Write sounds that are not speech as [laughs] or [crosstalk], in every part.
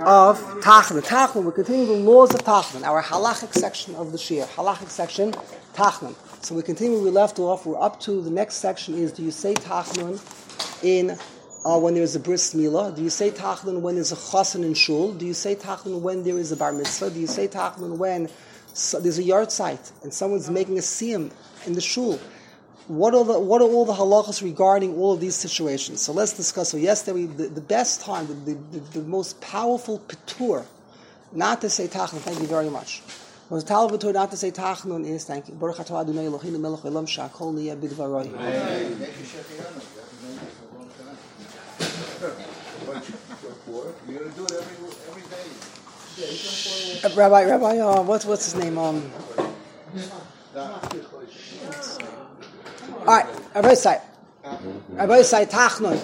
of Tachnun. Tachnun, we're continuing the laws of Tachnun, our halachic section of the Shir. Halachic section, Tachnun. So we continue, we left off, we're up to the next section is do you say Tachnun in uh, when there's a bris milah? Do you say Tachnun when there's a chasen in shul? Do you say Tachnun when there is a bar mitzvah? Do you say Tachnun when so, there's a yahrzeit and someone's making a siyam in the shul? What are the what are all the halachas regarding all of these situations? So let's discuss. So yesterday, the, the best time, the, the, the, most powerful petur, not to say tachnun. Thank you very much. Most powerful petur not to say tachnun is thank you. Baruch atah Adonai Eloheinu melech olam shakol niyeh bidvaroi. Rabbi, Rabbi, uh, what's what's his name? Um, all right, Rabbi. Rabbi Tachnun.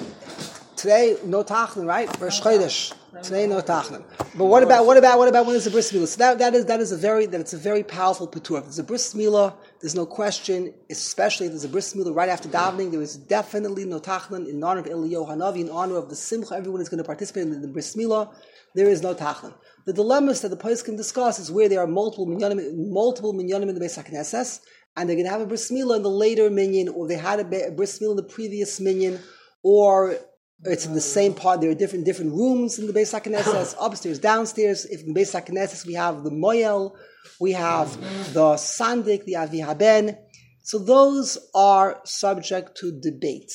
Today, no Tachnun, right? Rosh Chodesh. Today, no Tachnun. But what about what about what about when there's a bris milah? So that, that is that is a very that it's a very powerful patur. If there's a bris milah, there's no question. Especially if there's a bris milah right after davening, there is definitely no Tachnun in honor of Eliyahu Hanavi, in honor of the Simcha. Everyone is going to participate in the bris milah. There is no Tachnun. The dilemmas that the place can discuss is where there are multiple minyanim, multiple minyanim in the Beis Haknesses, and they're going to have a bris milah in the later minyan, or they had a, bris milah in the previous minyan, or it's in the same part. There are different different rooms in the Beis HaKnesses, [coughs] upstairs, downstairs. If in the Beis HaKnesses we have the Moyel, we have the Sandik, the Avi Haben. So those are subject to debate.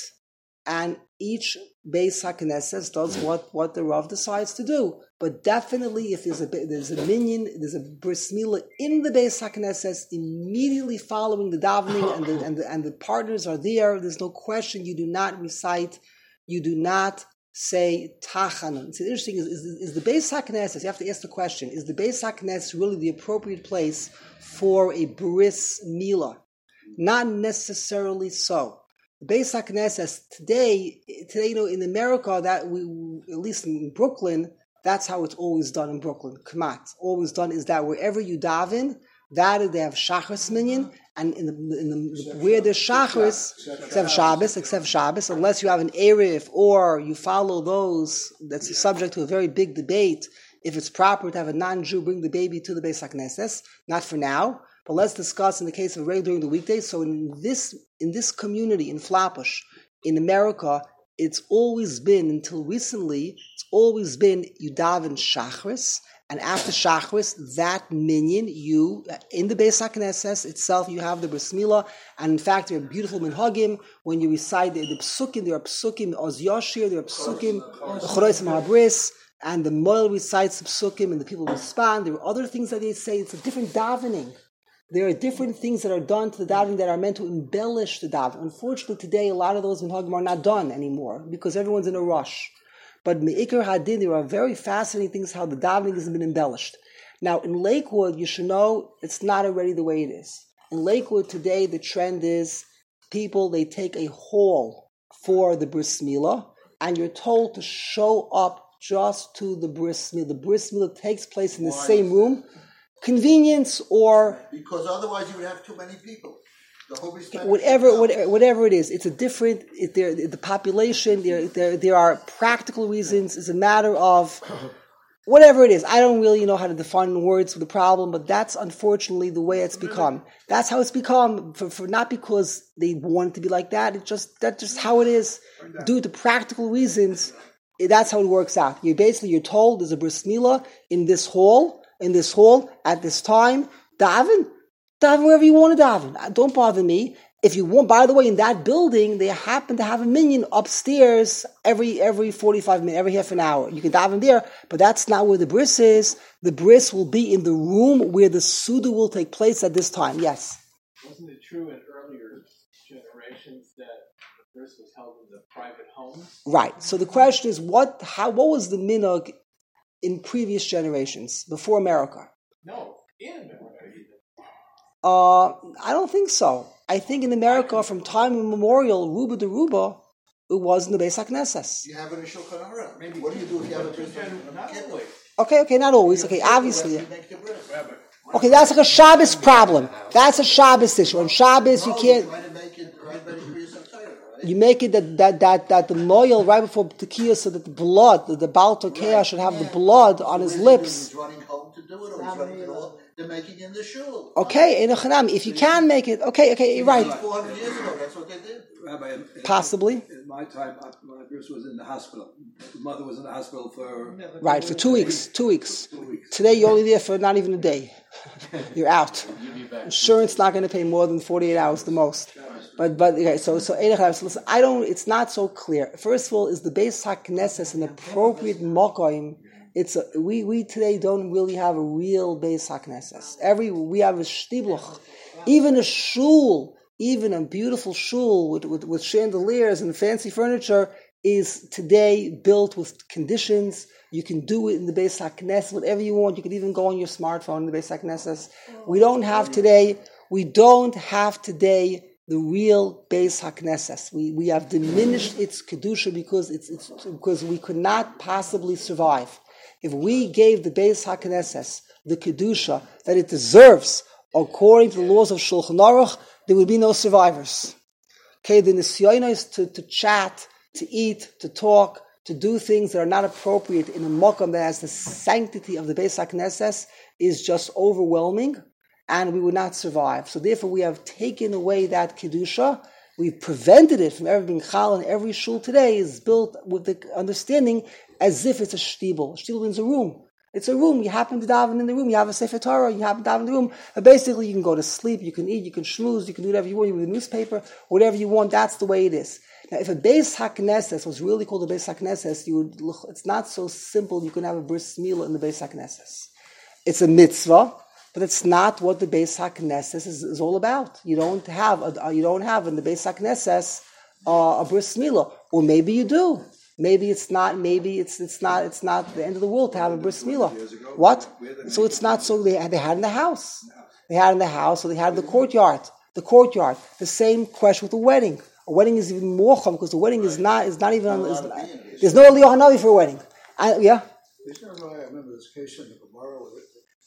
And each Beis HaKnesses does what, what the Rav decides to do. But definitely, if there's a there's a minyan, there's a bris milah in the Beis Haknesses immediately following the davening, and the, and the and the partners are there. There's no question. You do not recite. You do not say tachanun. So interesting is, is, is the Beis Haknesses. You have to ask the question: Is the Beis Haknesses really the appropriate place for a bris milah? Not necessarily so. The Beis Haknesses today, today, you know, in America, that we at least in Brooklyn that's how it's always done in Brooklyn. Kamat. Always done is that wherever you daven, that they have Shachris minyan, and in the, in the where there's Shachris, except Shabbos, except Shabbos, unless you have an Arif or you follow those, that's subject to a very big debate. If it's proper to have a non-Jew bring the baby to the Beis Haknesses, not for now, but let's discuss in the case of rain during the weekdays. So in this in this community in Flatbush, in America, it's always been until recently it's always been Yudav Shachris, and after Shachris, that minyan, you, in the Beis HaKnesses itself, you have the Bris Milah, and in fact, there are beautiful minhagim, when you recite the, the psukim, there are psukim, Oz Yoshir, there are psukim, Chorois Mahabris, and the Moil recites the psukim, and the people respond. There are other things that they say. It's a different davening. There are different things that are done to the davening that are meant to embellish the davening. Unfortunately, today, a lot of those minhagim are not done anymore, because everyone's in a rush. But Me'ikr Hadin, there are very fascinating things how the davening has been embellished. Now, in Lakewood, you should know it's not already the way it is. In Lakewood today, the trend is people, they take a hall for the bris milah, and you're told to show up just to the bris milah. The bris milah takes place in the Why? same room. Convenience or... Because otherwise you would have too many people whatever, whatever, whatever it is, it's a different. It, there, the population. There, there, there are practical reasons. It's a matter of whatever it is. I don't really know how to define words for the problem, but that's unfortunately the way it's become. That's how it's become. For, for not because they want it to be like that. It's just that's just how it is. Due to practical reasons, that's how it works out. You basically you're told there's a bris milah in this hall, in this hall at this time. Daven, Daven wherever you want to daven. Uh, don't bother me. If you want, by the way, in that building, they happen to have a minyan upstairs every every 45 minutes, every half an hour. You can daven there, but that's not where the bris is. The bris will be in the room where the suda will take place at this time. Yes. Wasn't it true in earlier generations that the bris was held in the private home? Right. So the question is, what how what was the minhag in previous generations before America? No, in America. Uh, I don't think so. I think in America, from time immemorial, Ruba de Ruba, it was in the Beis HaKnesses. You have it in Shulchan Aruch. Maybe what do you do if you have a Bris Okay, okay, not always. Okay, obviously. Okay, that's like a Shabbos problem. That's a Shabbos issue. On Shabbos, you can't. You make it that that that, that the moil right before tekiah, so that the blood, the, the Baal Tokea should have the blood on his lips. Running home to do it, or he's running it. They're making in the shul. Okay, in a chanami, if you can make it, okay, okay, you're right. 400 years ago, that's what they did. Rabbi, in- Possibly. In my time, my bris was in the hospital. The mother was in the hospital for Right, for two weeks, two weeks. two weeks. Today you're only there for not even a day. [laughs] You're out. Insurance not going to pay more than 48 hours the most. But but okay, so so so listen, I don't. It's not so clear. First of all, is the Beis Haknesses an appropriate mokoim? It's a, we we today don't really have a real Beis Haknesses. Every we have a shtibluch, even a shul, even a beautiful shul with with, with chandeliers and fancy furniture is today built with conditions. You can do it in the Beis HaKnesses, whatever you want. You can even go on your smartphone in the Beis HaKnesses. We don't have today, we don't have today the real Beis HaKnesses. We, we have diminished its Kedusha because, it's, it's, because we could not possibly survive. If we gave the Beis HaKnesses the Kedusha that it deserves according to the laws of Shulchan Aruch, there would be no survivors. Okay, the nisyonos to, to chat, to eat, to talk, to do things that are not appropriate in a mokum that has the sanctity of the Beis HaKnesses is just overwhelming, and we would not survive. So therefore, we have taken away that kedusha. We've prevented it from ever being chal, and every shul today is built with the understanding as if it's a shtibel. Shtibel means a room. It's a room. You happen to daven in the room. You have a sefer Torah. You happen to daven in the room. Basically, you can go to sleep. You can eat. You can schmooze. You can do whatever you want. You read a newspaper. Whatever you want. That's the way it is. Now, if a Beis HaKnesses was really called a Beis HaKnesses, you would it's not so simple. You can have a bris milah in the Beis HaKnesses. It's a mitzvah, but it's not what the Beis HaKnesses is, is all about. You don't have a, you don't have in the Beis HaKnesses uh, a bris milah, or maybe you do. Maybe it's not. Maybe it's it's not. It's not the end of the world to have a bris milah. What? So it's not. So they they had in the house. They had in the house, so they had in the courtyard. The courtyard. The same question with the wedding. A wedding is even more chum because the wedding is not is not even. Is, there's no Eliyah Hanavi for a wedding. I, yeah. Remember this case in the Gemara.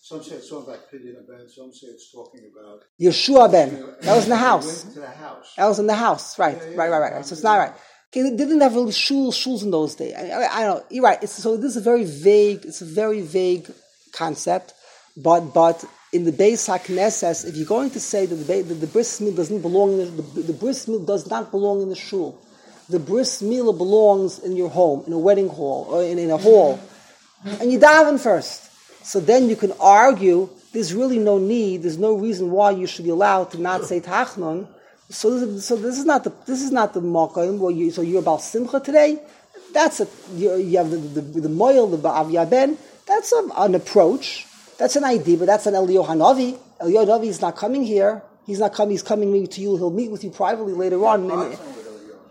Some say it's talking about Pidyon Ben, some say it's talking about Yeshua ben. That was in the house. the house. That was in the house. Right, right, right, right. right. So it's not right. Okay, they didn't have really shuls, shuls in those days. I, I, I don't know. You're right. It's, so this is a very vague, it's a very vague concept. But, but in the Beis HaKnesses, if you're going to say that the, that the bris milah doesn't belong in the, the, the bris milah does not belong in the shul. The bris milah belongs in your home, in a wedding hall, or in, in a hall. And you daven first. So then you can argue there's really no need, there's no reason why you should be allowed to not say tachnon. So this, is, so this is not the this is not the makom where you so you're about simcha today. That's a you, you have the the, the moil the ba'av ben. That's a, an approach. That's an idea, but that's an Eliyahu Hanavi. Eliyahu Hanavi is not coming here. He's not coming. He's coming maybe to you. He'll meet with you privately later on. And,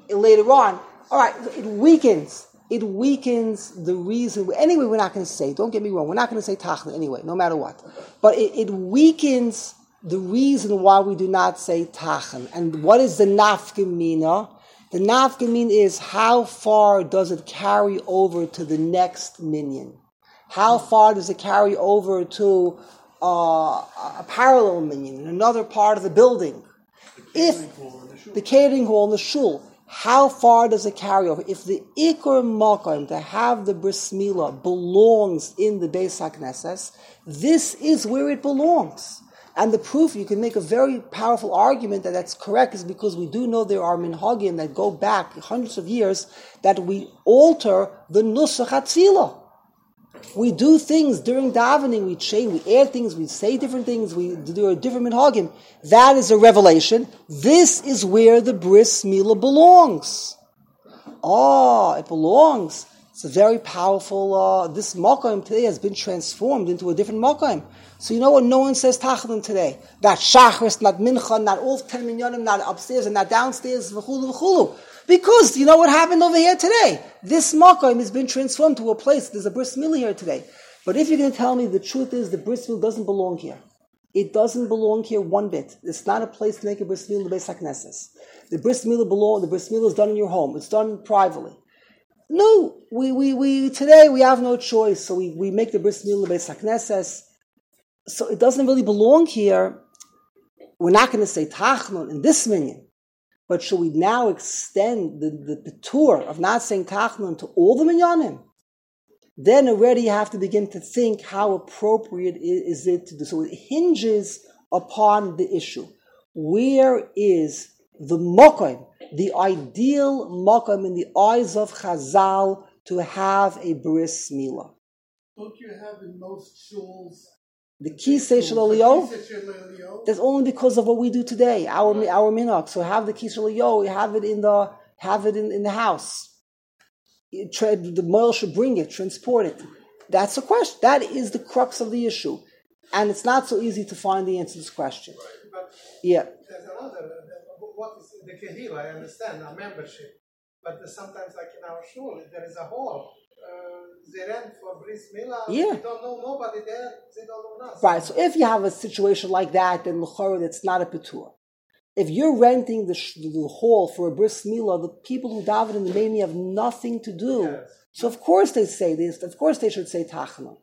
and later on, all right, it weakens. It weakens the reason. Anyway, we're not going to say. Don't get me wrong. We're not going to say tachna anyway, no matter what. But it, it weakens the reason why we do not say tachan. And what is the nafkamina? The nafkamin is how far does it carry over to the next minyan? How far does it carry over to uh, a parallel minyan in another part of the building? If the catering hall in the shul, how far does it carry over? If the ikar makom to have the bris milah belongs in the Beis HaKnesses, this is where it belongs. And the proof, you can make a very powerful argument that that's correct, is because we do know there are minhagim that go back hundreds of years that we alter the nusach hatefila. We do things during davening, we change, we add things, we say different things, we do a different minhagim. That is a revelation. This is where the bris milah belongs. Oh, it belongs. It's a very powerful. Uh, this makom today has been transformed into a different makom. So you know what? No one says tachnun today. Not shachris, not mincha, not all ten minyanim, not upstairs and not downstairs. V'chulu v'chulu. Because you know what happened over here today. This makom has been transformed to a place. There's a bris milah here today. But if you're going to tell me the truth is the bris milah doesn't belong here. It doesn't belong here one bit. It's not a place to make a bris milah Beis HaKnesses. The bris milah belong. The bris milah is done in your home. It's done privately. No, we, we, we today we have no choice, so we, we make the bris milah Beis HaKnesses. So it doesn't really belong here. We're not going to say tachnon in this minyan. But should we now extend the, the, the tour of not saying Tachnun to all the minyanim? Then already you have to begin to think how appropriate is it to do. So it hinges upon the issue. Where is the mokim, the ideal mokim in the eyes of Chazal to have a bris milah? Don't you have in most schools? The key shel Eliyah? The Kisei Shel Eliyah? That's only because of what we do today, our our minhag. So have the yo, we have it in the have it in, in the house. Tra- the moil should bring it, transport it. That's the question. That is the crux of the issue, and it's not so easy to find the answer to this question. But Yeah, there's another, uh, what is the Kehil, I understand, a membership. But sometimes like in our shul, there is a hall. Uh, they rent for Bris Milah. Yeah. They don't know nobody there. They don't know us. right. So if you have a situation like that, then l'chora, that's not a petur. If you're renting the, sh- the hall for a bris milah, the people who daven in the main have nothing to do. Yes. So of course they say this. Of course they should say tachna.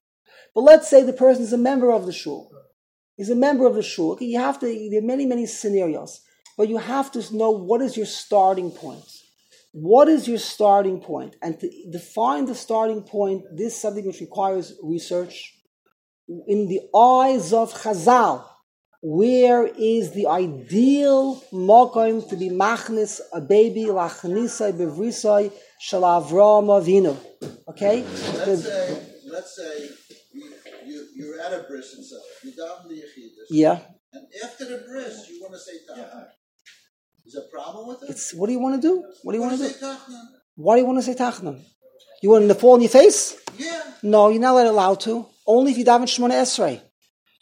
But let's say the person is a member of the shul. He's a member of the shul. Okay, you have to. There are many many scenarios, but you have to know what is your starting point. What is your starting point? And to define the starting point, this is something which requires research. In the eyes of Chazal, where is the ideal mokim to be machnis a baby lachnisa bevrisai shel Avraham Avinu? Okay, Let's say, let's say you, you, you're at a bris and stuff. You daven the yechidus. yeah. And after the bris, you want to say tachna. Is there a problem with it? It's what do you want to do? What do you want to do? say? Why do you want to say tachna? You want to fall on your face? Yeah. No, you're not allowed to. Only if you daven Shemona Esrei.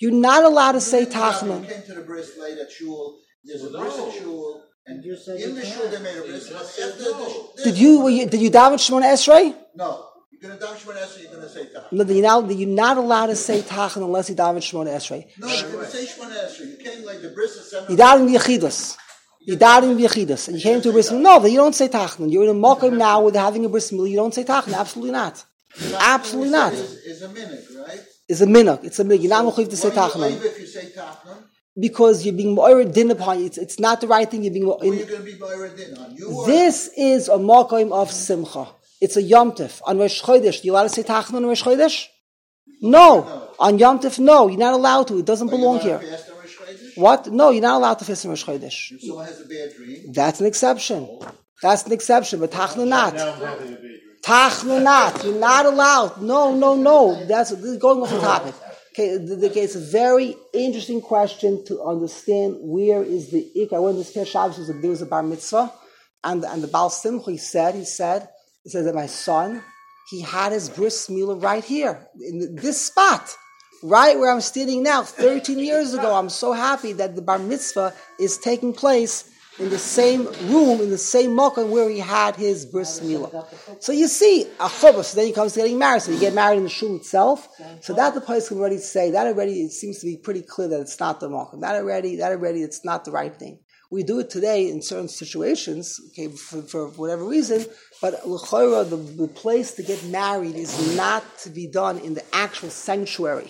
You're not allowed to say You tachna. came to the bris late at shul. There's a Well, bris no. at shul. And You said in the can't. shul they made a bris. You But just said after no. Did you, were you did you daven Shemona Esrei? No. You're going to daven Shemona Esrei, you're going to say tachna. No, you're not, you're not allowed to say tachna unless you daven Shemona Esrei. No, you're going to say Shemona Esrei. You came like the bris is seven. You daven Yechidus. You daven Yechidus. And you came to a bris milah. No, you don't say tachna. You're in a mokum now with having a bris milah. You don't say tachna. Absolutely not. Absolutely not. Is, is a minute, right? It's a minhag. It's a minhag. You're not mechuyev to say What do you tachna believe if you say tachna? because you're being more din upon you. It's, it's not the right thing. You're being Who are you in, going to be Bayra Din on? You This is a mokum of simcha. It's a Yom Tif. On Rosh Chodesh, you allowed to say tachna on Rosh Chodesh? No. On Yom no. You're not allowed to. It doesn't belong here. What? No, you're not allowed to fast on Rosh Chodesh. If someone has a bad dream, That's an exception. That's an exception, but tachnu not. Now I'm having a big dream. Tachna not. You're not allowed. No, no, no. That's going off the topic. Okay, the, the, it's a very interesting question to understand where is the ik. I went to this Shabbos, was a- there was a bar mitzvah, and and the Baal Simcha he said he said he said that my son he had his bris milah right here in this spot. Right where I'm standing now, 13 years ago, I'm so happy that the bar mitzvah is taking place in the same room, in the same mokum where he had his bris milah. So you see, a chuppah, so then he comes to getting married. So you get married in the shul itself. So that the place can already say, that already, it seems to be pretty clear that it's not the mokum. That already, that already, it's not the right thing. We do it today in certain situations, okay, for, for whatever reason, but the, the place to get married is not to be done in the actual sanctuary.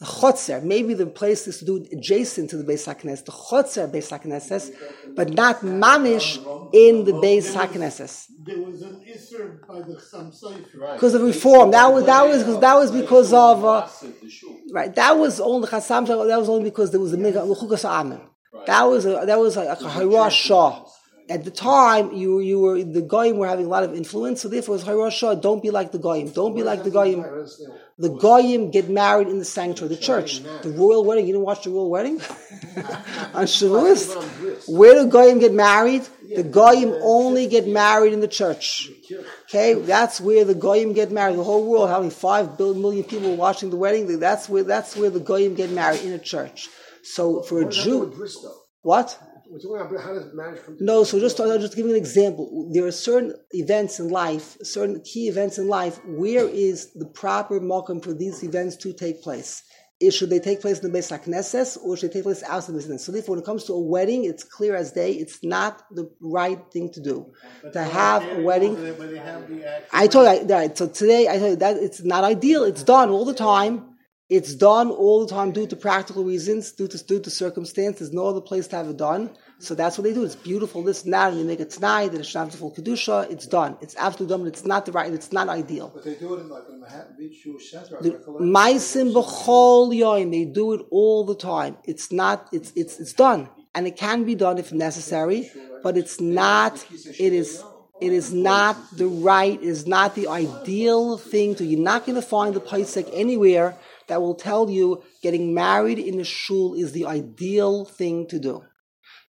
The chotzer, maybe the place is to do adjacent to the Beis HaKnesses, the chotzer Beis HaKnesses, but not mamish in the Beis HaKnesses. There was an Isser by the Chassam Sofer. Right. Because of reform. That was that was that was because of uh, right. That was only Chassam. That was only because there was a mega luchukas amen. That was a, that was like a Hirash Shah. At the time, you you were the goyim were having a lot of influence, so therefore it was Hirash Shah. Don't be like the goyim. Don't be like the goyim. The goyim get married in the sanctuary, the church, the royal wedding. You didn't watch the royal wedding [laughs] on Shavuos. Where do goyim get married? The goyim only get married in the church. Okay, that's where the goyim get married. The whole world, having five billion million people watching the wedding, that's where that's where the goyim get married in a church. So for a Jew, what? We're talking about how does marriage come to No, so just I'll just give you an example. There are certain events in life, certain key events in life. Where is the proper mokum for these events to take place? Is, should they take place in the Beis HaKnesses or should they take place outside the Beis HaKnesses? So therefore, when it comes to a wedding, it's clear as day. It's not the right thing to do. To have a wedding. They have the I told you, right, so today I told you that it's not ideal. It's done all the time. It's done all the time due to practical reasons, due to, due to circumstance. There's no other place to have it done. So that's what they do. It's beautiful, this and that, and they make it tonight, that it's not full kedusha. It's done. It's absolutely done, but it's not the right. It's not ideal. But they do it in like in Manhattan Beach Jewish Center. I The recollect. Maisim b'chol yoim. They do it all the time. It's not. It's it's it's done, and it can be done if necessary, but it's not. It is. It is not the right. It is not the ideal thing to. You're not going to find the paisek anywhere that will tell you getting married in a shul is the ideal thing to do.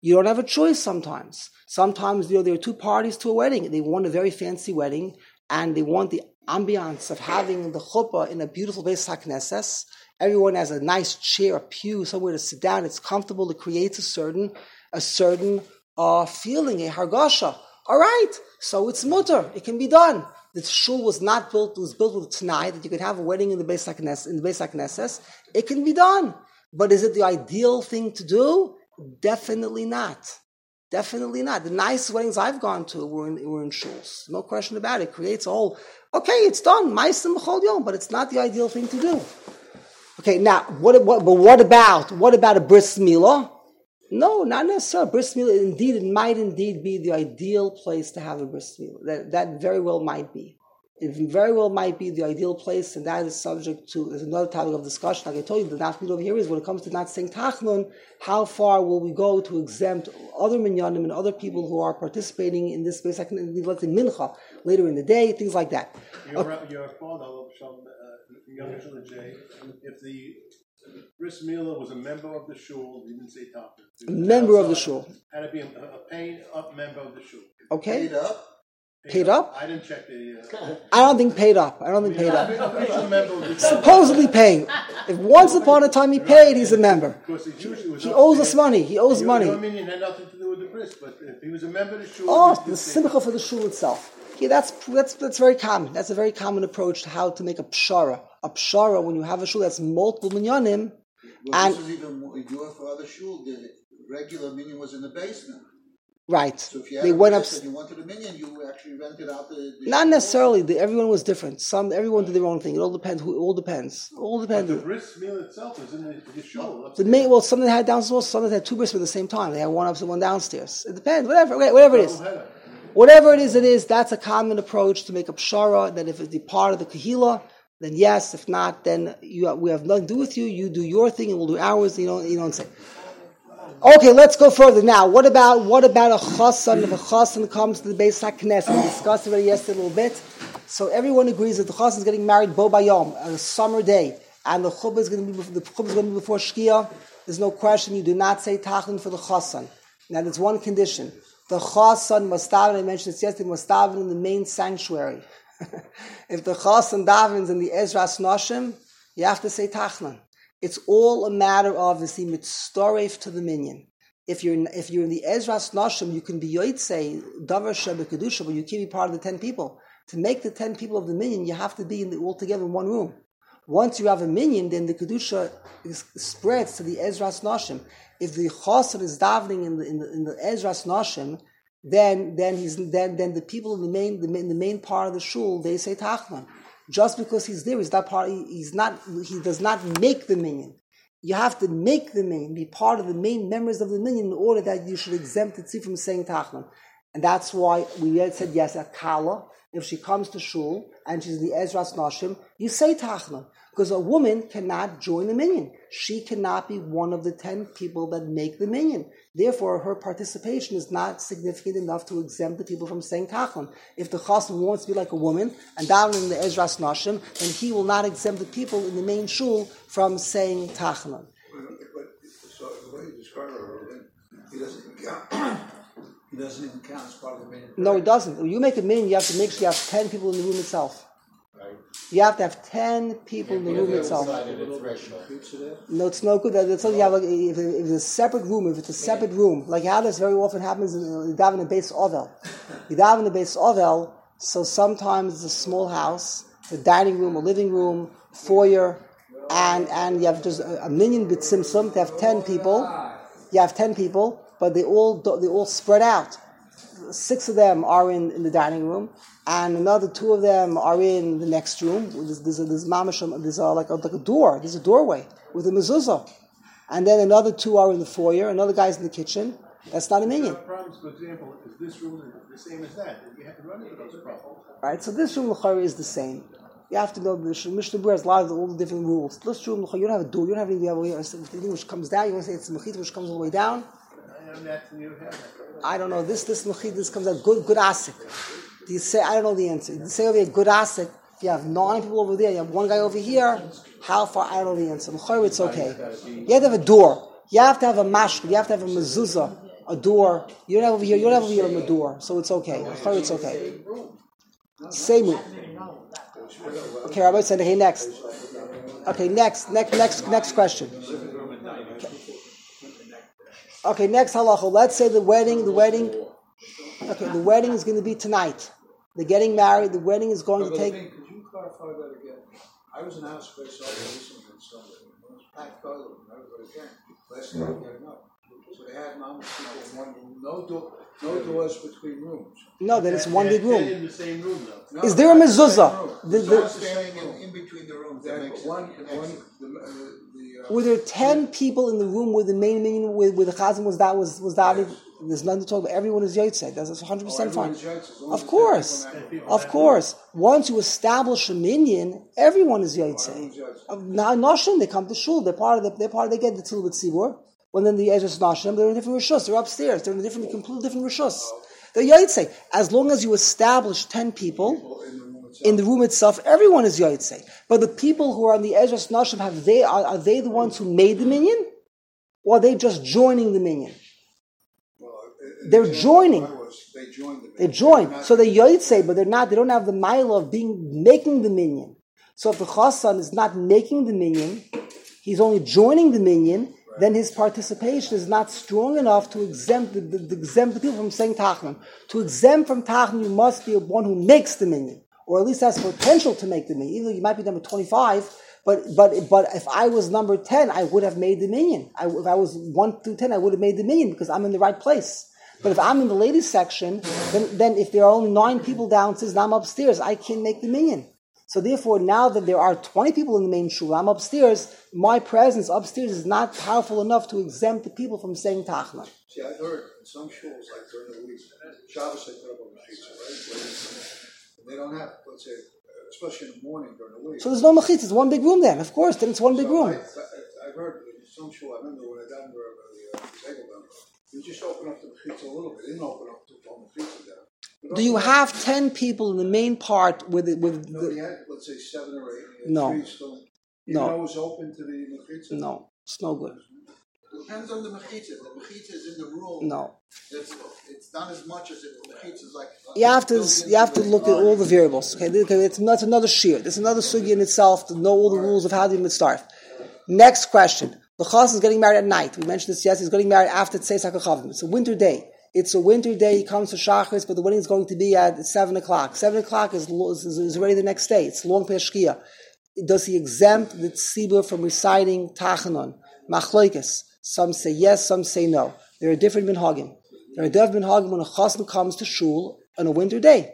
You don't have a choice sometimes. Sometimes you know there are two parties to a wedding. They want a very fancy wedding, and they want the ambiance of having the chuppah in a beautiful Beis HaKnesses. Everyone has a nice chair, a pew, somewhere to sit down. It's comfortable. It creates a certain, a certain uh, feeling, a hargasha. All right, so it's mutter. It can be done. The shul was not built; was built with tonight that you could have a wedding in the Beis HaKnesses. In the Beis HaKnesses, it can be done. But is it the ideal thing to do? Definitely not. Definitely not. The nicest weddings I've gone to were in, were in shuls. No question about it. it creates a whole, okay, it's done. Yom, but it's not the ideal thing to do. Okay, now, what, what, but what about, what about a bris milah? No, not necessarily. Bris milah, indeed, it might indeed be the ideal place to have a bris milah. That, that very well might be. It very well might be the ideal place, and that is subject to is another topic of discussion. Like I told you, the nafmid over here is when it comes to not saying tachnun, how far will we go to exempt other minyanim and other people who are participating in this space? Like let's say mincha later in the day, things like that. Your, your father, uh, young Shul Jay, if the bris milah was a member of the shul, he didn't say top. A member of the shul. Had to be a, a paid up member of the shul. Okay, Paid up. paid up. I didn't check the. Uh, I don't think paid up. I don't think paid up. official member of the shul. Supposedly paying. If once upon a time he paid, he's a member. Because he usually was He owes us money. He owes Your- money. Your minyan had nothing to do with the bris, but if he was a member of the shul. Oh, the did simcha for the shul itself. Yeah, that's that's that's very common. That's a very common approach to how to make a pshara. A pshara when you have a shul that's multiple minyanim. Well, And- this is even more, you for other shul. The regular minyan was in the basement. Right. So if you had They a went up. bris and you wanted a minyan, you actually rented out the. the Not necessarily. The, everyone was different. Some everyone did their own thing. It all depends. Who it all depends. It all But the depends. bris meal itself is in the, the shul. The main, well, some that had downstairs, some that had two bris at the same time. They had one upstairs, one downstairs. It depends. Whatever, whatever it is. Whatever it is, it is. That's a common approach to make a pshara. That if it's the part of the kahila, then yes. If not, then you we have nothing to do with you. You do your thing, and we'll do ours. You don't. You don't say. Okay, let's go further now. What about what about a chassan? If a chassan comes to the Beis Haknes, we discussed already yesterday a little bit. So everyone agrees that the chassan is getting married bo bayom, a summer day, and the chuppah is going to be before, the chuppah is going to be before shkia. There's no question. You do not say tachnun for the chassan. Now, there's one condition: the chassan must daven. I mentioned this yesterday. Must daven in the main sanctuary. If the chassan davens in the Ezras Noshim, you have to say Tachnun. It's all a matter of is he mitztoref to the minyan. If you're in, if you're in the Ezras Nashim, you can be yotzei davar kedusha, but you can't be part of the ten people. To make the ten people of the minyan, you have to be in the, all together in one room. Once you have a minyan, then the kedusha is, spreads to the Ezras Nashim. If the chassid is davening in the in the, in the Ezras Nashim, then then he's then then the people in the main the main, the main part of the shul they say tachnun. Just because he's there, he's not part. He's not. He does not make the minyan. You have to make the minyan, be part of the main members of the minyan in order that you should exempt the tzif from saying tachnun. And that's why we said yes, a kala. If she comes to shul and she's the Ezras Nashim, you say tachnun. Because a woman cannot join the minyan. She cannot be one of the ten people that make the minyan. Therefore, her participation is not significant enough to exempt the people from saying tachnun. If the chassan wants to be like a woman and down in the Ezras Nashim, then he will not exempt the people in the main shul from saying tachnun. But so the way you describe it, he doesn't count. he doesn't even count as part of the main. No, it doesn't. When you make a minyan, you have to make sure you have ten people in the room itself. You have to have ten people in the room itself. No, it's no good. That's all you have. Like, if, if it's a separate room, if it's a separate room, like how this very often happens uh, you daven in the beis ovel. You daven in the beis ovel, so sometimes it's a small house, a dining room, a living room, foyer, and and you have just a, a minyan bit simsum to have ten people. You have ten people, but they all they all spread out six of them are in, in the dining room, and another two of them are in the next room. There's, there's, a, there's, there's a, like, a, like a door, there's a doorway with a mezuzah. And then another two are in the foyer, another guy's in the kitchen, That's not a minyan. Problems, for example, is this room the same as that? You have to run into those problems. Right? So this room is the same. You have to know the Mishnah Berurah has a lot of all the different rules. This room you don't have a door, you don't have anything. You have a, if the thing which comes down, you want to say it's a which comes all the way down. Have that. I don't know. This this this comes out good good asik. Do you say I don't know the answer? You say over here good asik? If you have nine people over there, you have one guy over here. How far? I don't know the answer. It's okay. You have to have a door. You have to have a mashka. You have to have a mezuzah, a door. You don't have over here. You don't have over here a door, so it's okay. It's okay. Same. Okay, Rabbi said, hey, next. Okay, next, next, next, next question. Okay, next halacha. Let's say the wedding, the wedding. Okay, the wedding is going to be tonight. They're getting married. The wedding is going to take. Levine, Could you clarify that again? I was in house all recently on Sunday. It was packed toilet and everybody came. Last night I'm getting up. So they had mom one room, no door, no doors between rooms. No, then it's one big room. in the same room though. No, Is there a not the mezuzah? room. The- It's the- not Standing in, in between the rooms, that That makes one, it one, extra. the, uh, the, uh, Were there ten people in the room where the main minyan with with the chazan was that was was that? There's nothing to talk about. Everyone is yotzei. That's 100 percent fine. everyone is yotzei, as long Of course, ten people in that of course. Once you establish a minyan, everyone is yotzei. Now Noshim, they come to shul. They're part of the. They're part. Of, they get the tul with tzibur. When then the Ezra's Noshim, they're in different rishus. They're upstairs. They're in a different, completely different rishus. They're yotzei. As long as you establish ten people in the room itself, everyone is yotzei. But the people who are on the Ezra's Noshim, have they are, are they the ones who made the minyan, or are they just joining the minyan? They're joining. They joined the. They join. So they're yotzei, but they're not. They don't have the mile of being making the minyan. So if the chassan is not making the minyan, he's only joining the minyan. Then his participation is not strong enough to exempt the, the, the exempt the people from saying tachnun. To exempt from tachnun, you must be one who makes the minyan, or at least has potential to make the minyan. Even though you might be number twenty-five, but but but if I was number ten, I would have made the minyan. I, if I was one through ten, I would have made the minyan because I'm in the right place. But if I'm in the ladies section, then, then if there are only nine people downstairs and I'm upstairs, I can make the minyan. So therefore, now that there are 20 people in the main shul, I'm upstairs, my presence upstairs is not powerful enough to exempt the people from saying tachna. See, I've heard in some schools, like during the week, Shabbos they put up on the pizza, right? They don't have, let's say, uh, especially in the morning during the week. So there's no machitz, it's one big room then. Of course, then it's one big room. I, I, I've heard in some shul, I remember when I got there, uh, the table down, you just open up the pizza a little bit, they didn't open up the, pizza down. But Do you oh, have 10 people in the main part with it, with No, the, had, let's say, seven or eight. No. three still- No. know was open to the pizza? no, it's no good. Depends on the mechitza. The mechitza is in the room. No. It's, it's not as much as if the mechitza is like. You have to you have to look at all the variables. Okay, okay it's, that's another shear. That's another sugi in itself to know all the rules of how to even start. Next question: The chas is getting married at night. We mentioned this. Yes, he's getting married after Tzeis Hakachavim. It's a winter day. It's a winter day. He comes to Shachris, but the wedding is going to be at seven o'clock. Seven o'clock is is, is already the next day. It's long peshkia. Does he exempt the tzibur from reciting Tachanon? Machloikis. Some say yes, some say no. There are different minhagim. There are different minhagim when a chasna comes to shul on a winter day.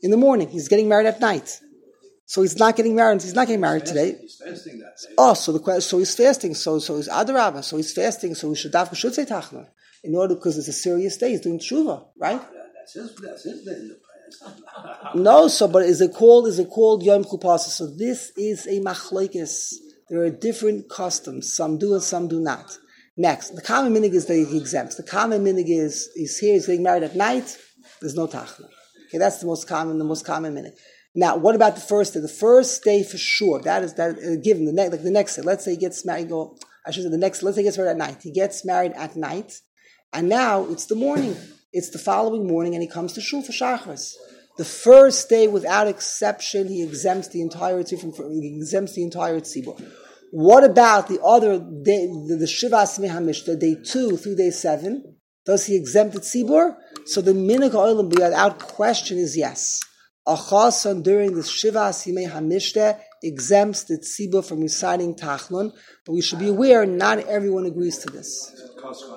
In the morning, he's getting married at night. So he's not getting married. He's not getting married today. He's fasting that day. Oh, so the so he's fasting. So so he's adarabah. So he's fasting. So he should dafka should say tachna in order because it's a serious day. He's doing tshuva, right? That's his. That's his day in the past. [laughs] No, so but is it called is it called Yom Kupasa? So this is a machlekes. There are different customs. Some do and some do not. Next, the common minig is that he exempts. The common minig is he's here, he's getting married at night. There's no tachna. Okay, that's the most common, the most common minig. Now, what about the first day? The first day for sure. That is that uh, given the next like the next day. Let's say he gets married. Go. I should say the next. Let's say he gets married at night. He gets married at night, and now it's the morning. It's the following morning, and he comes to shul for shachris. The first day, without exception, he exempts the from he exempts the entire tzibur. What about the other day, the, the Shivas Mehamish, the day two through day seven? Does he exempt the tzibur? So the minig oilam without question is yes. A chasan during the Shivas Yimei Hamishte exempts the tzibur from reciting Tachnun, but we should be aware not everyone agrees to this.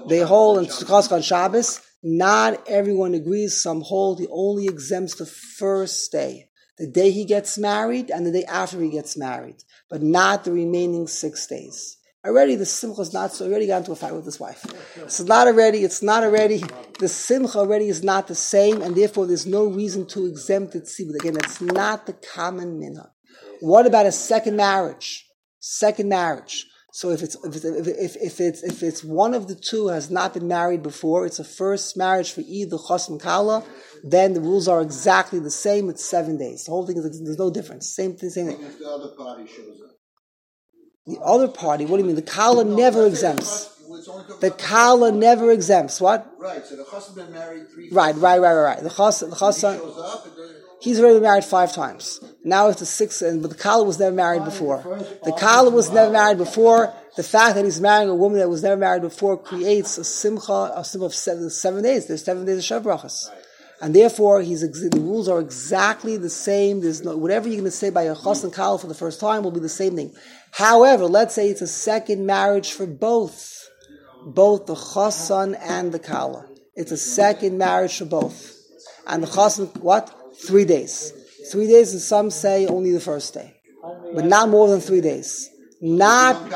They hold in Sukkot Shabbos. Not everyone agrees. Some hold he only exempts the first day, the day he gets married and the day after he gets married, but not the remaining six days. Already the simcha is not so. Already got into a fight with his wife. It's not already. It's not already. The simcha already is not the same, and therefore there's no reason to exempt the See, again, it's not the common minhag. What about a second marriage? Second marriage. So if it's if, it's, if, if, it's if it's one of the two has not been married before, it's a first marriage for either chos and kala. Then the rules are exactly the same. It's seven days. The whole thing is there's no difference. Same thing. Same thing. If the other party shows up. The other party, what do you mean? The kala never exempts. the chas- it's only talking The about kala never exempts. What? Right, so the chas has been married three Right, right, right, right, right. The chas, the He chassan, shows up and then he's already married five times. Now it's the sixth, and but the kala was never married before. The kala was never married before. The fact that he's marrying a woman that was never married before creates a simcha, a simcha of seven, seven days. There's seven days of Shav brachas. And therefore, he's the rules are exactly the same. There's no whatever you're going to say by a chas and kala for the first time will be the same thing. However, let's say it's a second marriage for both, both the chassan and the kala. It's a second marriage for both, and the chassan what? Three days. Three days, and some say only the first day, but not more than three days. Not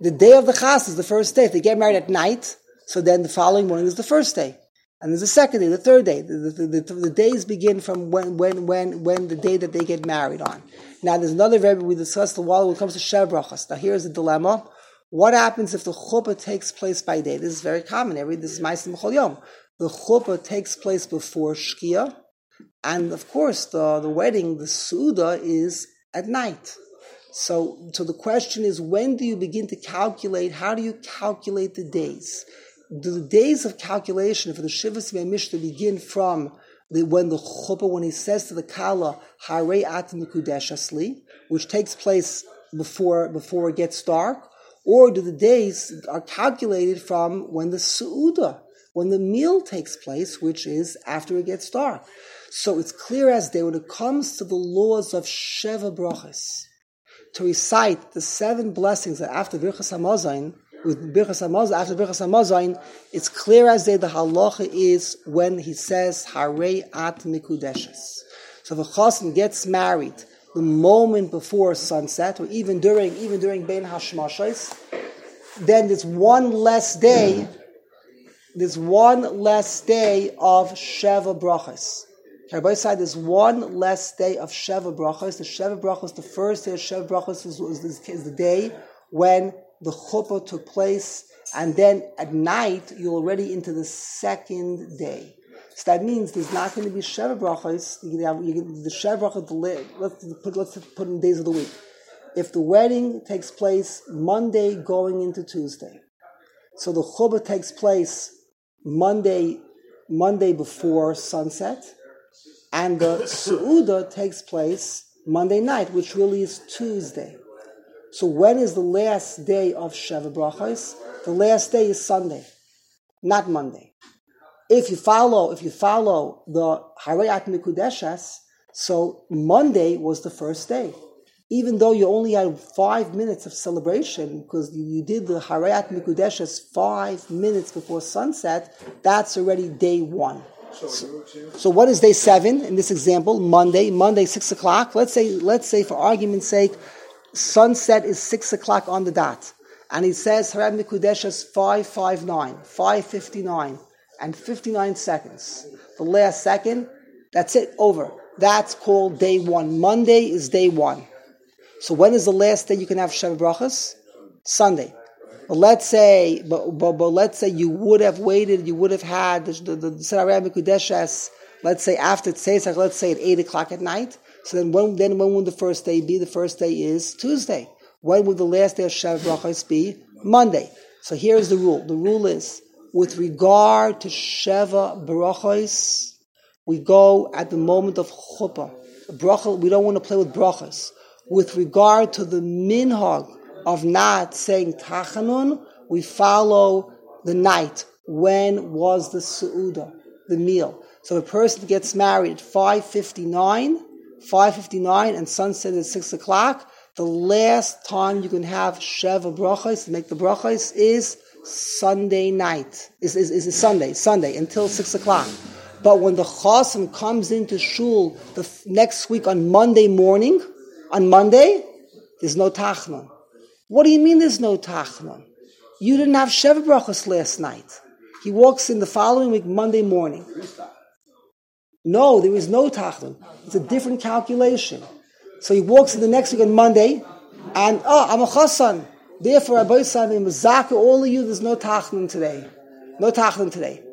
the day of the chas is the first day. If they get married at night, so then the following morning is the first day. And there's the second day, the third day. The, the, the, the, days begin from when, when, when, when the day that they get married on. Now there's another Rebbe we discussed a while when it comes to Shev Brachas. Now here's the dilemma. What happens if the chuppah takes place by day? This is very common. Every this is Ma'asim Chol Yom. The chuppah takes place before Shkia, and of course the, the wedding, the Suda, is at night. So, so the question is, when do you begin to calculate? How do you calculate the days? Do the days of calculation for the Shivas Mishnah begin from the, when the chuppah, when he says to the kala, Hare at Mikudeshasli, which takes place before before it gets dark, or do the days are calculated from when the suuda, when the meal takes place, which is after it gets dark? So it's clear as day when it comes to the laws of Sheva Brachas to recite the seven blessings that after Birchas Hamazon, with Birchas Hamazon, after Birchas Hamazon, it's clear as day the halacha is when he says Hare at Mikudeshes. So if a chassan gets married the moment before sunset, or even during even during Bein Hashmashos, then there's one less day. There's one less day of Sheva Brachas. Rabbi said there's one less day of Sheva Brachos. The Sheva Brachos, the first day of Sheva Brachos is, is, is the day when the chuppah took place, and then at night you're already into the second day. So that means there's not going to be Sheva can, the Sheva la- Let's put let's put in days of the week. If the wedding takes place Monday going into Tuesday, so the chuppah takes place Monday Monday before sunset and the Su'uda takes place Monday night, which really is Tuesday. So when is the last day of Sheva Brachos? The last day is Sunday, not Monday. If you follow, if you follow the Harayat Mikudeshas, so Monday was the first day. Even though you only had five minutes of celebration, because you, you did the Harayat Mikudeshas five minutes before sunset, that's already day one. So what is day seven in this example? Monday, Monday six o'clock. Let's say, let's say for argument's sake, sunset is six o'clock on the dot, and he says Harab Mikudesh is five five nine, five fifty nine, and fifty nine seconds. The last second, that's it, over. That's called day one. Monday is day one. So when is the last day you can have Sheva brachas? Sunday. But let's say, but, but, but let's say you would have waited, you would have had the the, the let's say after Tzesach, let's say at eight o'clock at night. So then when then when would the first day be? The first day is Tuesday. When would the last day of Sheva brachas be? Monday. So here's the rule. The rule is with regard to Sheva brachos, we go at the moment of chuppah. Bracha, we don't want to play with brachas. With regard to the minhag of not saying tachanun, we follow the night. When was the su'uda, the meal? So a person gets married at 5.59, 5.59 and sunset at 6 o'clock, the last time you can have Sheva brachos, to make the brachos, is Sunday night. Is, is, is Sunday, Sunday, until 6 o'clock. But when the chassan comes into shul the next week on Monday morning, on Monday, there's no tachnun. What do you mean there's no Tachnun? You didn't have Sheva Brachos last night. He walks in the following week, Monday morning. No, there is no Tachnun. It's a different calculation. So he walks in the next week on Monday, and oh, I'm a chassan. Therefore, Rabbi in Mazaka, all of you, there's no Tachnun today. No Tachnun today.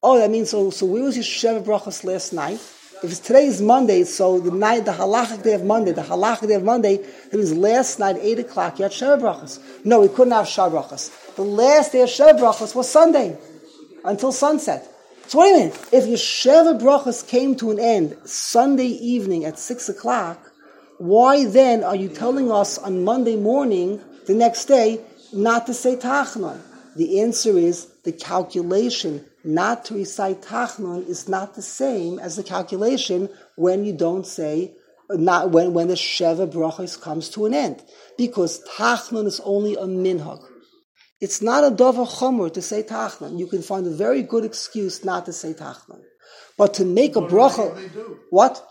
Oh, that means so. So where was your Sheva Brachos last night? If today is Monday, so the night, the halachic day of Monday, the halachic day of Monday, it was last night, 8 o'clock, you had Sheva Brachos. No, we couldn't have Sheva Brachos. The last day of Sheva Brachos was Sunday, until sunset. So wait a minute, if your Sheva Brachos came to an end Sunday evening at 6 o'clock, why then are you telling us on Monday morning, the next day, not to say Tachnun? The answer is the calculation not to recite Tachnun is not the same as the calculation when you don't say, not when, when the Sheva Brachos comes to an end. Because Tachnun is only a minhag. It's not a dover chomer to say Tachnun. You can find a very good excuse not to say Tachnun. But to make a bracha, what?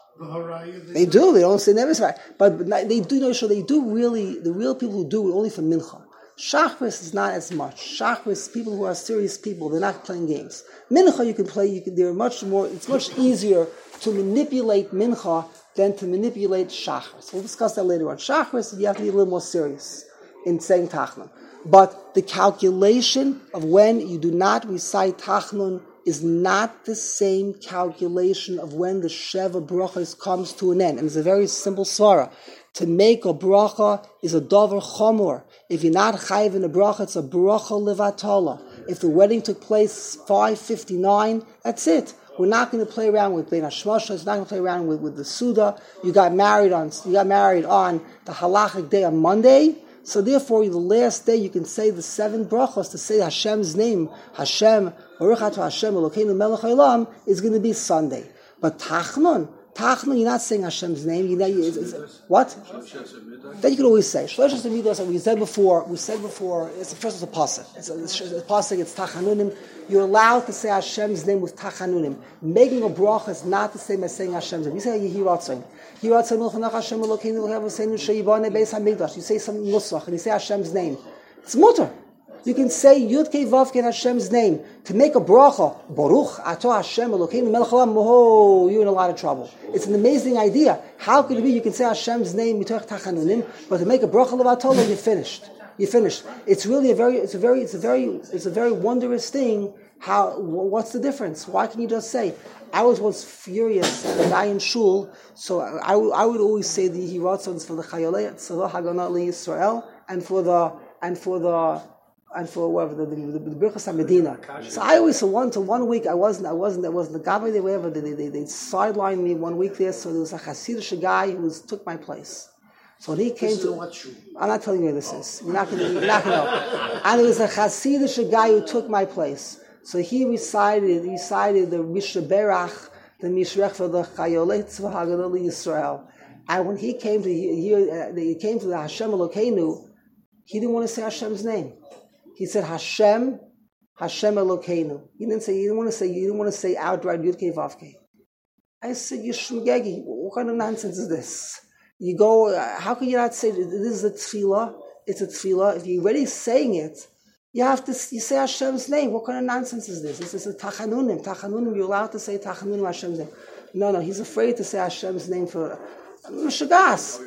They do. They don't say never but they do know. So they do really. The real people who do it only for mincha. Shachris is not as much. Shachris, people who are serious people, they're not playing games. Mincha, you can play. You can. They're much more. It's much easier to manipulate mincha than to manipulate shachris. We'll discuss that later on. Shachris, you have to be a little more serious in saying tachnun. But the calculation of when you do not recite tachnun is not the same calculation of when the Sheva Brachas comes to an end. And it's a very simple svara. To make a bracha is a dover chomor. If you're not chayiv in a bracha, it's a bracha levatola. If the wedding took place 559, that's it. We're not going to play around with Bein Hashmosha. It's not going to play around with, with the Suda. You got married on you got married on the halachic day on Monday. So therefore, the last day you can say the seven brachos to say Hashem's name, Hashem, Baruch Hashem, Elokeinu Melech is going to be Sunday. But Tachnun, Tachnun, you're not saying Hashem's name. You know, what? Then you can always say Shloshas Midos. We said before. We said before. It's first it's a pasuk. It's a, it's a pasuk. It's tachanunim. You're allowed to say Hashem's name with tachanunim. Making a bracha is not the same as saying Hashem's name. You say Yehiratzon. Yehiratzon Milchanach Hashem Elokeinu Lechav Seinu Sheyibane Beis Hamikdash. You say some nusach and you say Hashem's name. It's mutter. You can say Yud Kei Vav in Hashem's name to make a bracha. Baruch Ato Hashem Elokeinu Melech Haolam. Oh, you're in a lot of trouble. It's an amazing idea. How could it be you can say Hashem's name mitoch tachanunim, but to make a bracha levatola, you're finished. You're finished. It's really a very, it's a very, it's a very, it's a very wondrous thing. How? What's the difference? Why can you just say? I was once furious at a guy in shul, so I, I would always say the hiratzons for the chayolei, tzavah haganah Israel, and for the and for the and for whatever the the, the, the Birchas Medina. So I always so one to one week I wasn't I wasn't I wasn't the Gabbai they whatever they they, they sidelined me one week there. So there was a Hasidic guy who was, took my place. So when he came to, I'm not telling you where this is. You're not going to know. And it was a Hasidic guy who took my place. So he recited, he recited the Mi Sheberach, the Mishrech for the Chayolet Tzvahagadol Yisrael. And when he came to he, uh, he came to the Hashem Elokeinu, he didn't want to say Hashem's name. He said Hashem, Hashem Elokeinu. He didn't say. He didn't want to say. He didn't want to say outright Yudke Vavke. I said Yishmgegi. What kind of nonsense is this? You go. Uh, how can you not say this is a tefillah? It's a tefillah. If you're already saying it, you have to you say Hashem's name. What kind of nonsense is this? This is a tachanunim. Tachanunim. You're allowed to say tachanunim Hashem's name. No, no. He's afraid to say Hashem's name for Shagas.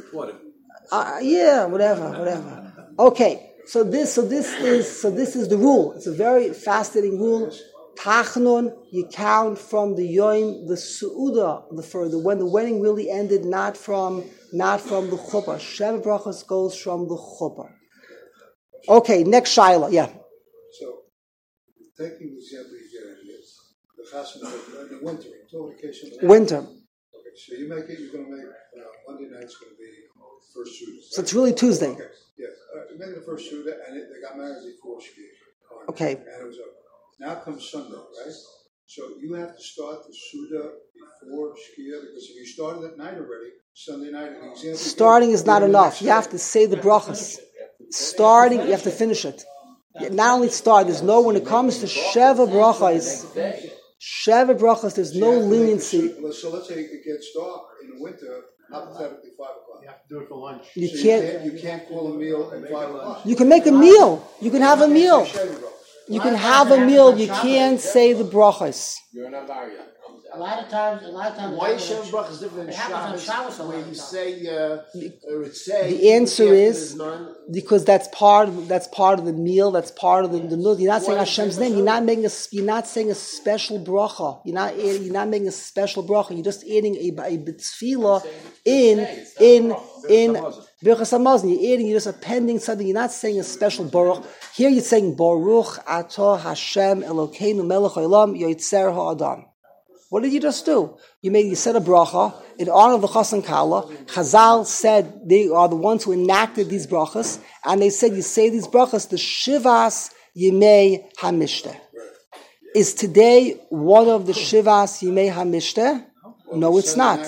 Uh, yeah, whatever, whatever. Okay. So this, so this is, so this is the rule. It's a very fascinating rule. Tachnun, you count from the yoim, the suuda, the further when the wedding really ended, not from, not from the chuppah. Sheva brachas goes from the chuppah. Okay, next shaila, yeah. So, taking the example you gave, the chasna in the winter, Winter. Okay, so you make it. You're going to make uh, Monday night's going to be first Tuesday. So it's really Tuesday. Okay. Yes, uh, maybe the first shooter, and it, they got married before she Okay. And it was over. Now comes Sunday, right? So you have to start the Suda before Shkia because if you started at night already, Sunday night, an example. Starting is not enough. You have to say the brachas. Starting, you have to finish it. Not only start, there's no, when it comes to Sheva brachas, Sheva brachas, there's no leniency. So let's say it gets dark in the winter hypothetically five o'clock. You have to do it for lunch. You So can't. You can't call a meal at five o'clock. You can make a meal. You can have a meal. You can have a meal. You can't say the brachas. A lot of times, a lot of times. Why it is Shem Brach is different than It on Shabbos, Shabbos where you say, uh, or it say. The answer is the because that's part of, that's part of the meal. That's part of the, the meal. You're not saying Hashem's name. You're not making a you're not saying a special bracha. You're not you're not making a special bracha. You're just adding a, a tefillah in in in Birchas Hamazon. You're adding. You're just appending something. You're not saying a special baruch. Here you're saying Baruch Atah Hashem Elokeinu Melech Haolam Yoitzer Ha'adam. What did you just do? You made you said a bracha in honor of the Chassan Kala. Chazal said they are the ones who enacted these brachas, and they said you say these brachas the Shivas Yimei Hamishte. Is today one of the Shivas Yimei Hamishte? No, it's not.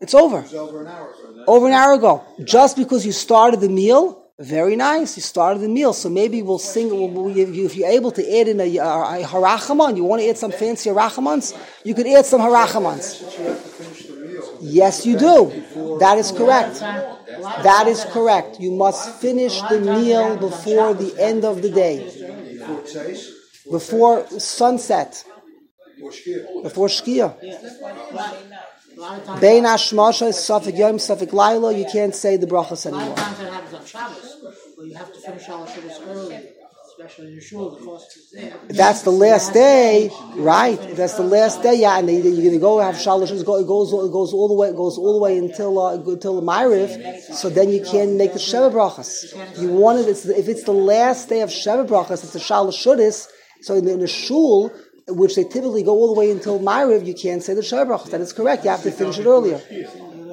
It's over. Over. It's over an. Over an hour ago. Just because you started the meal, very nice. You started the meal, so maybe we'll sing. We'll, if you- if you're able to add in a, a, a harachamon, you want to add some fancy harachamons, you could add some harachamons. Yes, you do. That is correct. That is correct. You must finish the meal before the end of the day, before sunset, before shkia. A lot of times. Bein hashmasha, safik yom, safik laila. You can't say the brachas anymore. A lot of times that happens on Shabbos, where you have to finish all the Shabbos early, especially in your shul, the cost is there. That's the last day, right? That's the last day, yeah. And they, you're going to go have shalosh. It goes, it goes, all the way, it goes all the way until uh, until the Ma'ariv. So then you can't make the Sheva brachas. You want it. It's, if it's the last day of Sheva brachas, it's a shalosh seudos. So in the, in the shul, which they typically go all the way until Ma'ariv, you can't say the brachas. That is correct. You have to finish it earlier,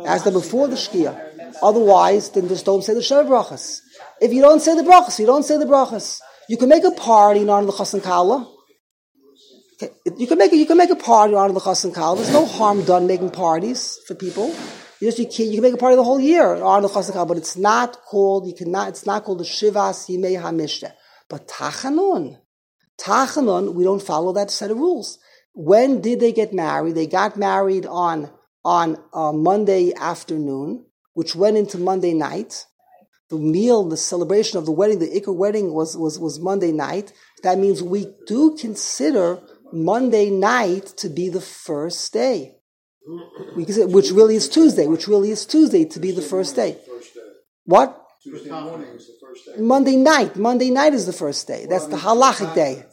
as the before the shkia. Otherwise, then just don't say the brachas. If you don't say the brachas, you don't say the brachas. You can make a party in honor of the Kala. You can make a, you can make a party in honor of the Chassan Kala. There's no harm done making parties for people. You just you can you can make a party the whole year in honor of the Chassan Kala, but it's not called you cannot it's not called the Shivas Yimei Hamishte. But Tachanun, Tachanun, we don't follow that set of rules. When did they get married? They got married on on uh, Monday afternoon, which went into Monday night the meal, the celebration of the wedding, the Iker wedding was, was, was Monday night. That means we do consider Monday night to be the first day. Consider, which really is Tuesday, which really is Tuesday to be the first day. What? Tuesday morning first day. Monday night. Monday night is the first day. That's the halachic day.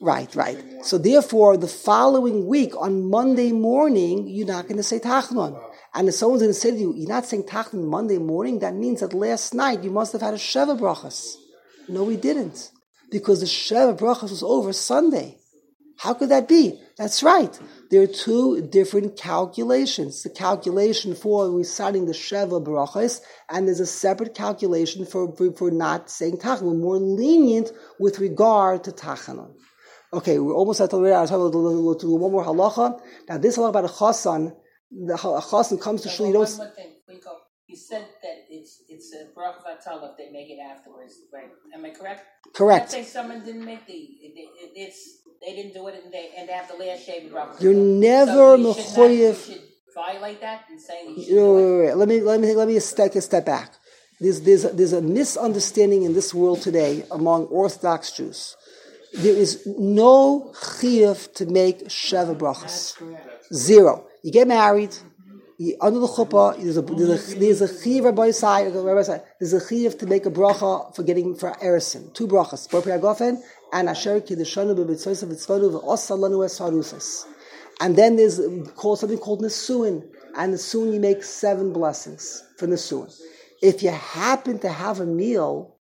Right, right. So therefore, the following week on Monday morning, you're not going to say Tachnun. And if someone's going to say to you, you're not saying Tachnun Monday morning, that means that last night you must have had a Sheva Brachas. No, we didn't. Because the Sheva Brachas was over Sunday. How could that be? That's right. There are two different calculations. The calculation for reciting the Sheva Brachas, and there's a separate calculation for, for, for not saying Tachanun. We're more lenient with regard to Tachanun. Okay, we're almost at the way. I'll do one more halacha. Now, this halacha about a chasan, the ha- chasan comes to shul. You don't. More thing, before you said that it's it's a bracha vatala if they make it afterwards, right? Am I correct? Correct. Let's say someone didn't make the it, it, it's they didn't do it and they and they have the last sheva bracha. You're So never you should mechoyev- violate that and say you should No, wait, wait, wait. Let me let me let me take a step back. There's there's a, there's a misunderstanding in this world today among Orthodox Jews. There is no chiyuv to make sheva brachas. Zero. You get married. Under the chuppah, there's a there's a, there's side, rabbi. There's a chiyuv to make a bracha for getting for erison. Two brachas. Bar Gofen and asher kiddeshanu b'mitzvos v'tzvonu v'osalanu esharusas. And then there's called something called Nisuin. And Nisuin, you make seven blessings for Nisuin. If you happen to have a meal,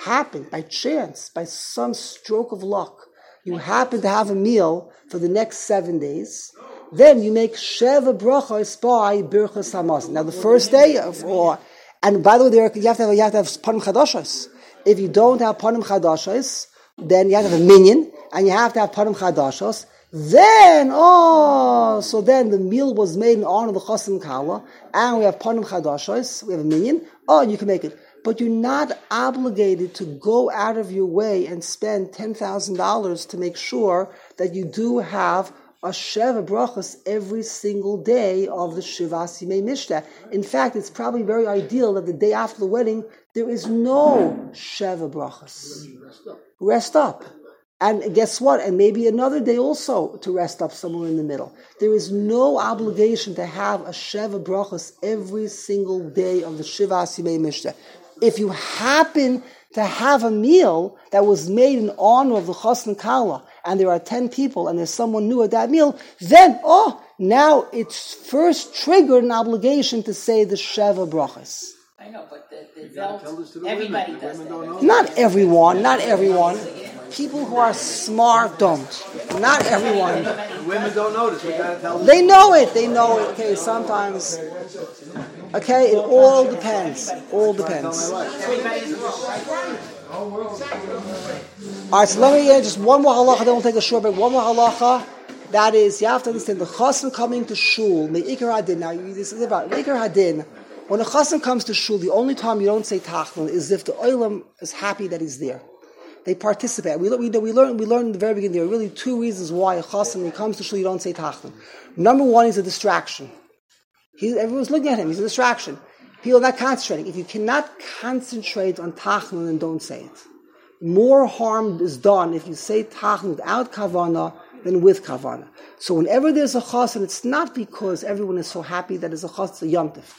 happen by chance, by some stroke of luck, you happen to have a meal for the next seven days, then you make Sheva Brachos by Birchas Hamaz. Now the first day, of, or, and by the way, there, you have to have, you have to have Panim Chadashos. If you don't have Panim Chadashos, then you have to have a minyan, and you have to have Panim Chadashos. Then, oh, so then the meal was made in honor of the Chosim Kala, and we have Panim Chadashos, we have a minyan. Oh, you can make it. But you're not obligated to go out of your way and spend $10,000 to make sure that you do have a Sheva brachas every single day of the Shivas Yimei Mishta. In fact, it's probably very ideal that the day after the wedding, there is no Sheva brachas. Rest up. And guess what? And maybe another day also to rest up somewhere in the middle. There is no obligation to have a Sheva brachas every single day of the Shivas Yimei Mishta. If you happen to have a meal that was made in honor of the Chasna Kala, and there are 10 people, and there's someone new at that meal, then, oh, now it's first triggered an obligation to say the Sheva Brachas. I know, but the, the You gotta Veld, tell this to the everybody women. Does women that. don't everyone, not everyone. People who are smart don't. Not everyone. The women don't notice. We gotta tell them. They know it, they know it. Okay, sometimes. Okay, it all depends. All Tell depends. All right, so let me uh, just one more halacha, then we'll take a short break. One more halacha. That is, you have to understand the chassan coming to shul, me'ikar hadin. Now, this is about me'ikar hadin. When a chassan comes to shul, the only time you don't say tachnun is if the oilam is happy that he's there. They participate. We, we, we learned we learned in the very beginning there are really two reasons why a chassan when he comes to shul you don't say tachnun. Number one is a distraction. He, everyone's looking at him. He's a distraction. People are not concentrating. If you cannot concentrate on tachnun, then don't say it more harm is done if you say tachnun without kavana than with kavana. So whenever there's a chassan, it's not because everyone is so happy that it's a chassan, it's a yomtiv.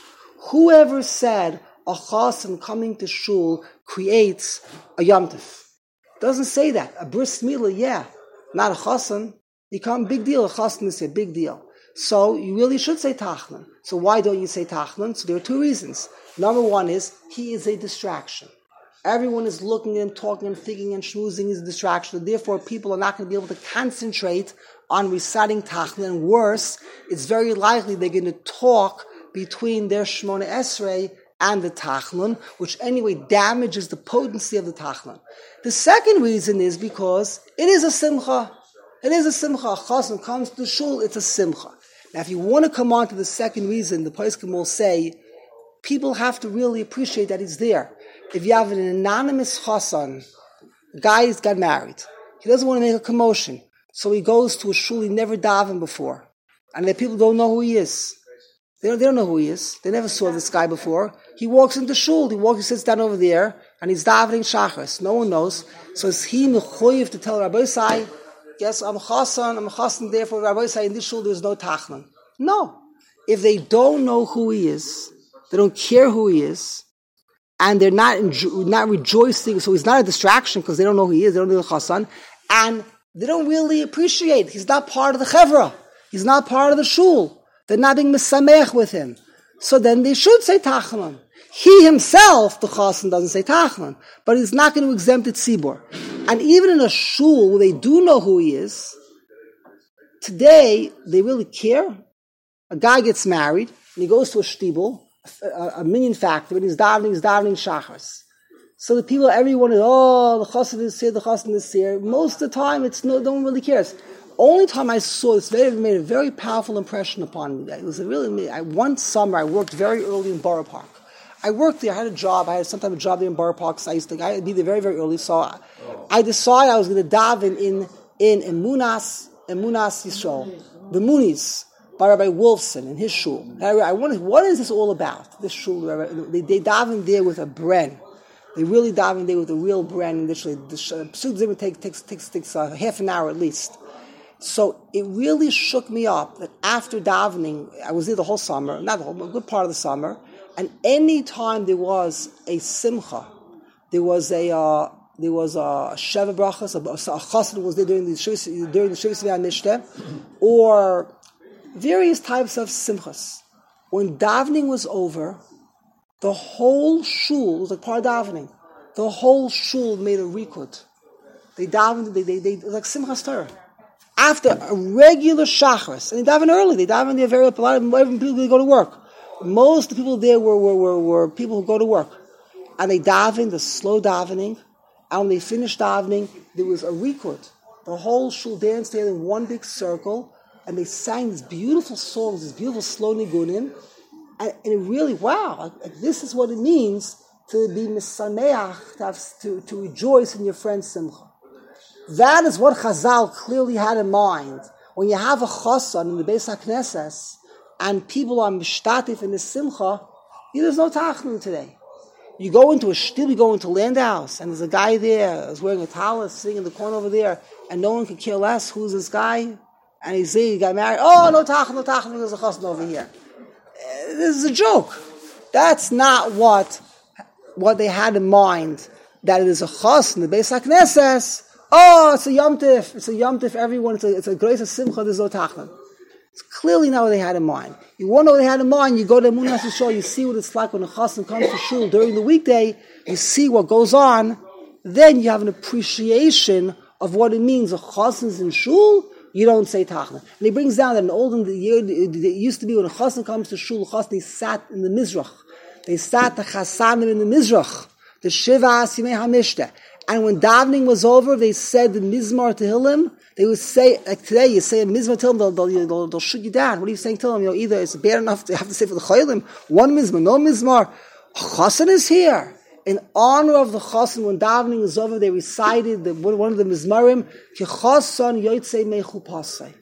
Whoever said a chassan coming to shul creates a yomtiv? Doesn't say that. A bris milah, yeah. Not a chassan. Become big deal. A chassan is a big deal. So you really should say tachnun. So why don't you say tachnun? So there are two reasons. Number one is he is a distraction. Everyone is looking him, talking and thinking and schmoozing is a distraction. Therefore, people are not going to be able to concentrate on reciting Tachnun. Worse, it's very likely they're going to talk between their Shmona Esrei and the Tachnun, which anyway damages the potency of the Tachnun. The second reason is because it is a Simcha. It is a Simcha. A Chassan comes to Shul, it's a Simcha. Now, if you want to come on to the second reason, the Paiskim will say, people have to really appreciate that he's there. If you have an anonymous chassan, a guy has got married, he doesn't want to make a commotion, so he goes to a shul he never davened before, and the people don't know who he is. They don't, they don't know who he is. They never saw this guy before. He walks into shul. He walks. He sits down over there, and he's davening shachris. No one knows. So is he mechoyev to tell Rabbosai, "Yes, I'm chassan. I'm chassan. Therefore, Rabbosai in this shul there's no tachnun." No. If they don't know who he is, they don't care who he is, and they're not enjo- not rejoicing. So he's not a distraction because they don't know who he is. They don't know the chassan, and they don't really appreciate. He's not part of the chevra. He's not part of the shul. They're not being misamech with him. So then they should say tachnun. He himself, the chassan, doesn't say tachnun, but he's not going to exempt it tzibor. And even in a shul where they do know who he is, today they really care. A guy gets married and he goes to a shtibel, a, a minyan factory, and he's davening, he's davening shachars. So the people, everyone is, oh, the chassan is here, the chassan is here. Most of the time, it's no, no one really cares. Only time I saw this very, made a very powerful impression upon me. It was a really, I, one summer I worked very early in Borough Park. I worked there, I had a job, I had some sometimes a job there in Borough Park, so I used to I'd be there very, very early. So I, I decided I was going to daven in, in Emunas, Emunas Yisrael, the Munis by Rabbi Wolfson in his shul. I, I wondered, what is this all about? This shul, they, they daven there with a bren. They really daven there with a real bren. Literally, the pseudo takes takes takes, takes uh, half an hour at least. So it really shook me up that after davening, I was there the whole summer, not the whole, but a good part of the summer, and any time there was a simcha, there was a uh, there was a sheva brachas, a, chassid was there during the Shivas- during the Shivas Mishneh, or various types of simchas. When davening was over, the whole shul was like part of davening. The whole shul made a rekud. They davened. They they, they like simchas Torah. After a regular shachris, and they daven early. They daven there very a lot of people go to work. Most of the people there were, were, were, were people who go to work, and they daven the slow davening. And when they finished davening, there was a record. The whole shul danced there in one big circle, and they sang these beautiful songs, these beautiful slow nigunim. And, and it really, wow, like, this is what it means to be misameach, to, to, to rejoice in your friend's simcha. That is what Chazal clearly had in mind when you have a chassan in the Beis HaKnesses and people are mishtatif in the simcha, there's no tachnun today. You go into a shtil, you go into land house, and there's a guy there who's wearing a talus sitting in the corner over there, and no one can care less. Who's this guy? And he's saying he got married. Oh, no tachnun, no tachnun, there's a chassan over here. Uh, This is a joke. That's not what what they had in mind. That it is a chas in the Beis HaKnesses. Oh, it's a Yom Tif. It's a Yom Tif. Everyone. It's a, it's a grace of simcha. There's no tachnun. It's clearly not what they had in mind. You want to know what they had in mind, you go to Munas Show, you see what it's like when a chassan comes to shul during the weekday, you see what goes on, then you have an appreciation of what it means. A chassan's in shul, you don't say tachnun. And he brings down that in olden the year, it used to be when a chassan comes to shul, chassan, they sat in the mizrach. They sat the chasanim in the mizrach, the shiva asimei hamishta. And when davening was over, they said the mizmar tehillim, they would say, like today, you say a mizmar tehillim, they'll, they'll, they'll, they'll shoot you down. What are you saying to them? You know, either it's bad enough to have to say for the chaylim, one mizmar, no mizmar. Chassan is here. In honor of the chassan, when davening was over, they recited the, one of the mizmarim, ki chassan yotzei mechu pasai.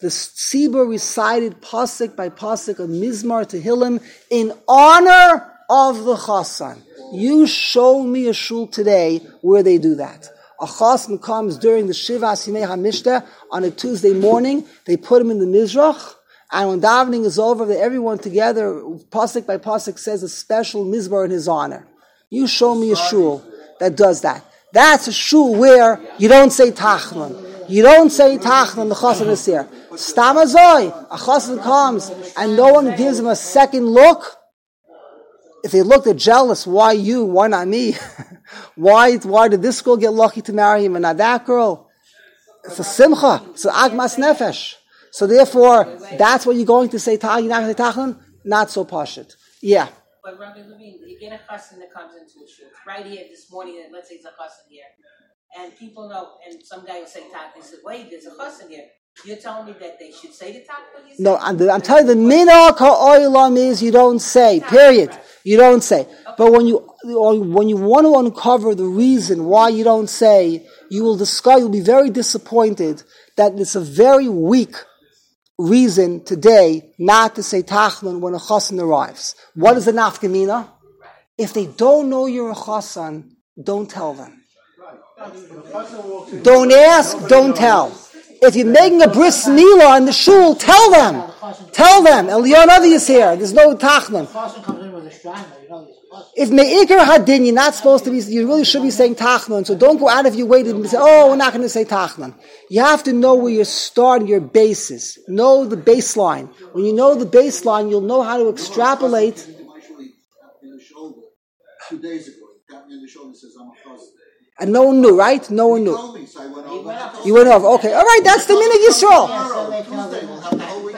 The Tzibur recited pasuk by pasuk of mizmar to tehillim in honor of the chassan. You show me a shul today where they do that. A chassan comes during the Shiva Asimei HaMishta on a Tuesday morning. They put him in the Mizrach. And when davening is over, they, everyone together, pasuk by pasuk, says a special mizbar in his honor. You show me a shul that does that. That's a shul where you don't say tachnun. You don't say tachnun, the chassan is here. Stamazoi, a chassan comes and no one gives him a second look. If they look, they're jealous. Why you? Why not me? [laughs] why, why did this girl get lucky to marry him and not that girl? It's a simcha. It's an agmas nefesh. So therefore, that's what you're going to say. Not so pashit. Yeah. But Rabbi Levine, you get a chassan that comes into a shul. Right here this morning, let's say it's a chassan here. And people know, and some guy will say tak, they said, wait, there's a chassan here. You're telling me that they should say the tak? what you? No, I'm, I'm telling you, the minhag ha'olam is you don't say. Period. You don't say. But when you when you want to uncover the reason why you don't say, you will discover. You'll be very disappointed that it's a very weak reason today not to say tachnun when a chassan arrives. What is the nafkamina? If they don't know you're a chassan, don't tell them. Don't ask, don't tell. If you're making a bris milah in the shul, tell them. Tell them. Elionavi is here. There's no chassan. If me'ikr hadin, you're not supposed to be, you really should be saying tachnun. So don't go out of your way to say, oh, we're not going to say tachnun. You have to know where you're starting your basis. Know the baseline. When you know the baseline, you'll know how to extrapolate. Two days ago. Me the shoulder and says, I'm a. And no one knew, right? No one knew. told me, so went over. You went off. Okay. All right. That's the minhag Yisrael. Tomorrow, Tuesday, we'll have the whole week.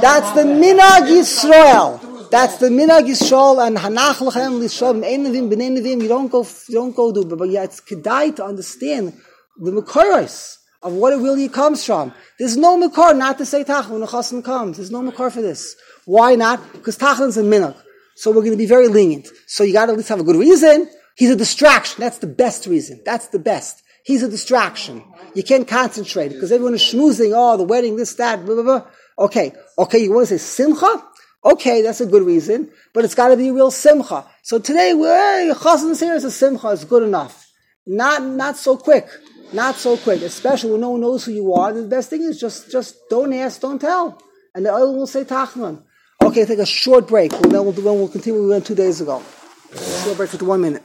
That's the minhag Yisrael. That's the minhag Yisrael and hanach lechem l'Yisrael b'nei b'nei nevim. You don't go, you don't go do, but yeah, it's kedai to understand the makoros of what it really comes from. There's no makor not to say tachnun when a chassan comes. There's no makor for this. Why not? Because tachnun's a minhag. So we're going to be very lenient. So you got to at least have a good reason. He's a distraction. That's the best reason. That's the best. He's a distraction. You can't concentrate because everyone is schmoozing. Oh, the wedding, this, that, blah, blah, blah. Okay. Okay. You want to say simcha? Okay, that's a good reason, but it's got to be real simcha. So today, we're chassan's here is a simcha. It's good enough. Not, not so quick. Not so quick. Especially when no one knows who you are. The best thing is just, just don't ask, don't tell. And the other will say tachnun. Okay, take a short break. And then we'll, then we'll continue. We went two days ago. Short break for one minute.